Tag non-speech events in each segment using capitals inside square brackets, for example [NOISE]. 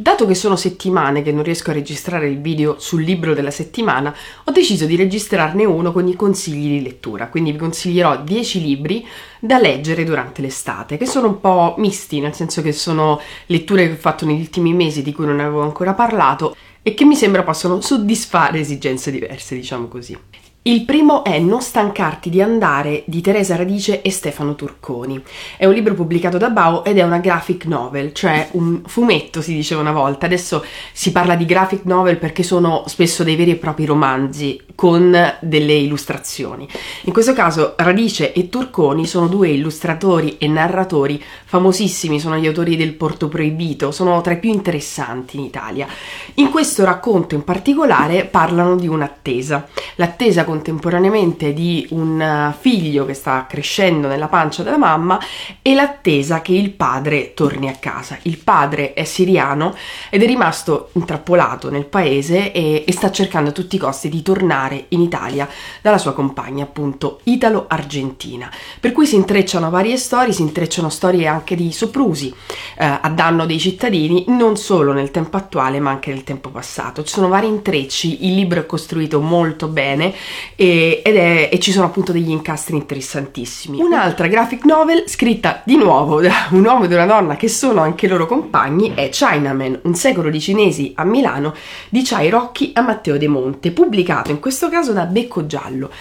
Dato che sono settimane che non riesco a registrare il video sul libro della settimana, ho deciso di registrarne uno con i consigli di lettura, quindi vi consiglierò 10 libri da leggere durante l'estate, che sono un po' misti, nel senso che sono letture che ho fatto negli ultimi mesi di cui non avevo ancora parlato e che mi sembra possano soddisfare esigenze diverse, diciamo così. Il primo è Non stancarti di andare di Teresa Radice e Stefano Turconi. È un libro pubblicato da Bao ed è una graphic novel, cioè un fumetto si diceva una volta. Adesso si parla di graphic novel perché sono spesso dei veri e propri romanzi con delle illustrazioni. In questo caso Radice e Turconi sono due illustratori e narratori famosissimi, sono gli autori del Porto Proibito, sono tra i più interessanti in Italia. In questo racconto in particolare parlano di un'attesa, l'attesa contemporaneamente di un figlio che sta crescendo nella pancia della mamma e l'attesa che il padre torni a casa. Il padre è siriano ed è rimasto intrappolato nel paese e, e sta cercando a tutti i costi di tornare in Italia dalla sua compagna, appunto italo-argentina. Per cui si intrecciano varie storie, si intrecciano storie anche di soprusi eh, a danno dei cittadini, non solo nel tempo attuale ma anche nel tempo passato. Ci sono vari intrecci, il libro è costruito molto bene e, è, e ci sono appunto degli incastri interessantissimi. Un'altra graphic novel scritta di nuovo da un uomo e una donna che sono anche loro compagni è Chinaman, un secolo di cinesi a Milano di Chai Rocchi a Matteo De Monte, pubblicato in questo caso da Becco Giallo.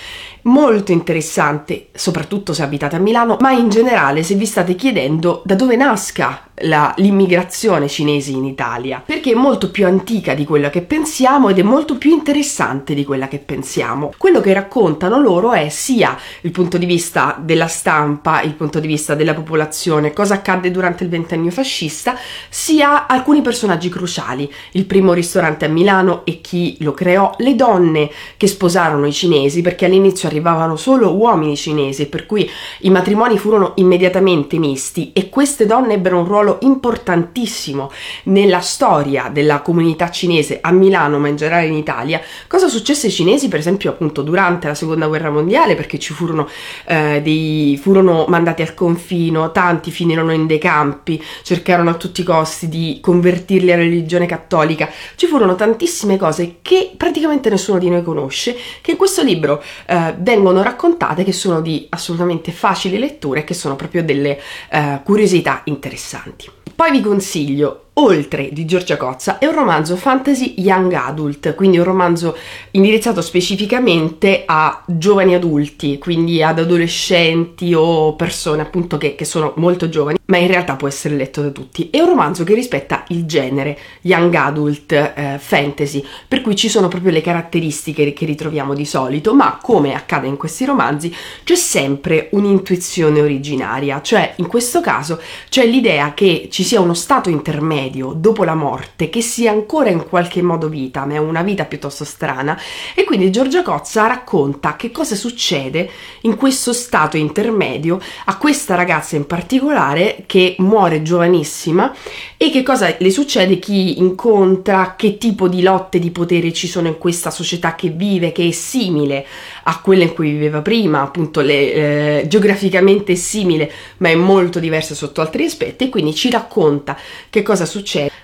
Molto interessante, soprattutto se abitate a Milano, ma in generale se vi state chiedendo da dove nasca la, l'immigrazione cinese in Italia, perché è molto più antica di quella che pensiamo ed è molto più interessante di quella che pensiamo. Quello che raccontano loro è sia il punto di vista della stampa, il punto di vista della popolazione, cosa accadde durante il ventennio fascista, sia alcuni personaggi cruciali, il primo ristorante a Milano e chi lo creò, le donne che sposarono i cinesi, perché all'inizio arrivavano solo uomini cinesi, per cui i matrimoni furono immediatamente misti e queste donne ebbero un ruolo ruolo importantissimo nella storia della comunità cinese a Milano, ma in generale in Italia. Cosa successe ai cinesi, per esempio, appunto durante la seconda guerra mondiale, perché ci furono eh, dei furono mandati al confino, tanti finirono in dei campi, cercarono a tutti i costi di convertirli alla religione cattolica. Ci furono tantissime cose che praticamente nessuno di noi conosce, che in questo libro eh, vengono raccontate, che sono di assolutamente facile lettura e che sono proprio delle eh, curiosità interessanti. Poi vi consiglio Oltre di Giorgia Cozza è un romanzo fantasy young adult, quindi un romanzo indirizzato specificamente a giovani adulti, quindi ad adolescenti o persone appunto che, che, sono molto giovani, ma in realtà può essere letto da tutti. È un romanzo che rispetta il genere young adult eh, fantasy, per cui ci sono proprio le caratteristiche che ritroviamo di solito, ma come accade in questi romanzi c'è sempre un'intuizione originaria, cioè in questo caso c'è l'idea che ci sia uno stato intermedio medio dopo la morte che sia ancora in qualche modo vita, ma è una vita piuttosto strana. E quindi Giorgia Cozza racconta che cosa succede in questo stato intermedio a questa ragazza in particolare che muore giovanissima e che cosa le succede, chi incontra, che tipo di lotte di potere ci sono in questa società che vive, che è simile a quella in cui viveva prima, appunto le, eh, geograficamente simile, ma è molto diversa sotto altri aspetti e quindi ci racconta che cosa succede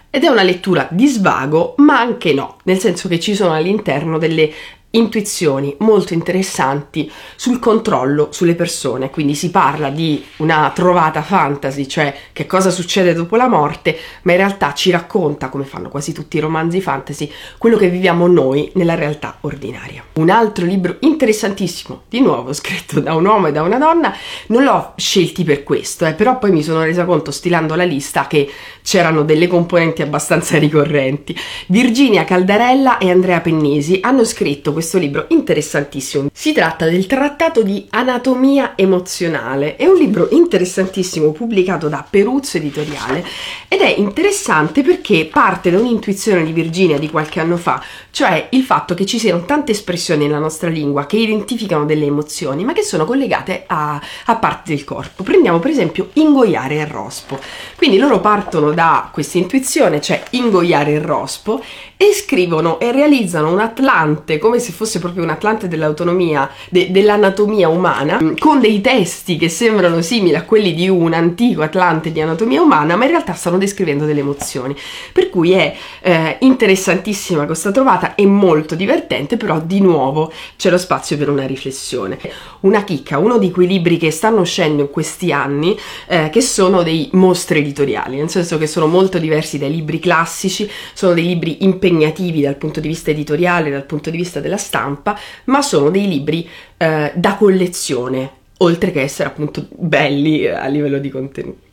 ed è una lettura di svago, ma anche no, nel senso che ci sono all'interno delle intuizioni molto interessanti sul controllo sulle persone, quindi si parla di una trovata fantasy, cioè che cosa succede dopo la morte, ma in realtà ci racconta, come fanno quasi tutti i romanzi fantasy, quello che viviamo noi nella realtà ordinaria. Un altro libro interessantissimo, di nuovo [LAUGHS] scritto da un uomo e da una donna, non l'ho scelti per questo, eh, però poi mi sono resa conto stilando la lista che c'erano delle componenti abbastanza ricorrenti. Virginia Caldarella e Andrea Pennisi hanno scritto questo questo libro interessantissimo. Si tratta del Trattato di Anatomia Emozionale. È un libro interessantissimo pubblicato da Peruzzo Editoriale ed è interessante perché parte da un'intuizione di Virginia di qualche anno fa, cioè il fatto che ci siano tante espressioni nella nostra lingua che identificano delle emozioni, ma che sono collegate a, a parti del corpo. Prendiamo per esempio ingoiare il rospo. Quindi loro partono da questa intuizione, cioè ingoiare il rospo, e scrivono e realizzano un Atlante come se fosse proprio un Atlante dell'autonomia, de- dell'anatomia umana, con dei testi che sembrano simili a quelli di un antico Atlante di anatomia umana, ma in realtà stanno descrivendo delle emozioni. Per cui è eh, interessantissima questa trovata, è molto divertente, però di nuovo c'è lo spazio per una riflessione. Una chicca, uno di quei libri che stanno uscendo in questi anni, eh, che sono dei mostri editoriali, nel senso che sono molto diversi dai libri classici, sono dei libri impegnativi impegnativi dal punto di vista editoriale, dal punto di vista della stampa, ma sono dei libri eh, da collezione, oltre che essere appunto belli a livello di contenuti.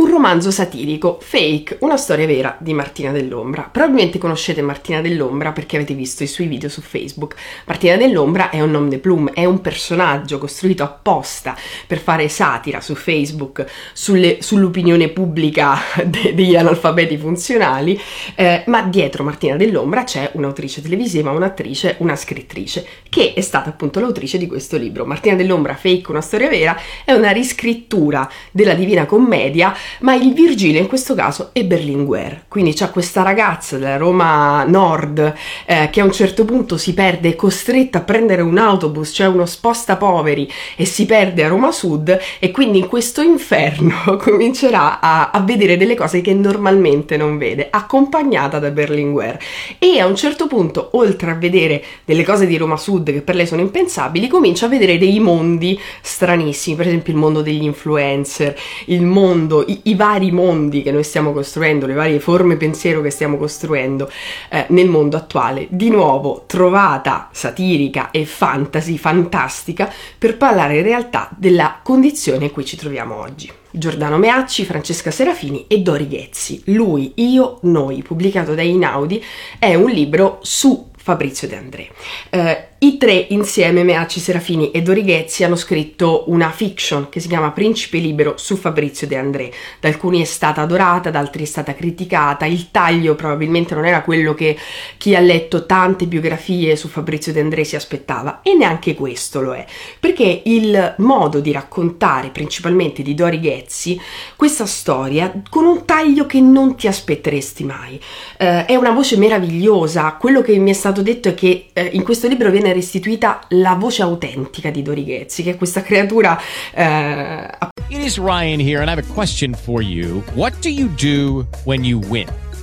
Un romanzo satirico, Fake, una storia vera di Martina Dell'Ombra. Probabilmente conoscete Martina Dell'Ombra perché avete visto i suoi video su Facebook. Martina Dell'Ombra è un nom de plume, è un personaggio costruito apposta per fare satira su Facebook sulle, sull'opinione pubblica [LAUGHS] de, degli analfabeti funzionali, eh, ma dietro Martina Dell'Ombra c'è un'autrice televisiva, un'attrice, una scrittrice, che è stata appunto l'autrice di questo libro. Martina Dell'Ombra, Fake, una storia vera, è una riscrittura della Divina Commedia ma il Virgilio in questo caso è Berlinguer. Quindi c'è questa ragazza della Roma Nord eh, che a un certo punto si perde, è costretta a prendere un autobus, cioè uno sposta poveri e si perde a Roma Sud e quindi in questo inferno [LAUGHS] comincerà a, a vedere delle cose che normalmente non vede, accompagnata da Berlinguer. E a un certo punto, oltre a vedere delle cose di Roma Sud che per lei sono impensabili, comincia a vedere dei mondi stranissimi, per esempio il mondo degli influencer, il mondo, i, i, vari mondi che noi stiamo costruendo, le varie forme pensiero che stiamo costruendo eh, nel mondo attuale, di nuovo trovata satirica e fantasy, fantastica, per parlare in realtà della condizione in cui ci troviamo oggi. Giordano Meacci, Francesca Serafini e Dori Ghezzi. Lui, io, noi, pubblicato da Inaudi, è un libro su Fabrizio De André. Eh, i tre insieme, Meacci Serafini e Dorighezzi, hanno scritto una fiction che si chiama Principe Libero su Fabrizio De André. Da alcuni è stata adorata, da altri è stata criticata. Il taglio probabilmente non era quello che chi ha letto tante biografie su Fabrizio De André si aspettava, e neanche questo lo è, perché il modo di raccontare, principalmente di Dorighezzi, questa storia con un taglio che non ti aspetteresti mai. Eh, è una voce meravigliosa. Quello che mi è stato detto è che eh, in questo libro viene restituita la voce autentica di Dori Ghezzi, che è questa creatura. Eh... It is Ryan here, and I have a question for you. What do you do when you win?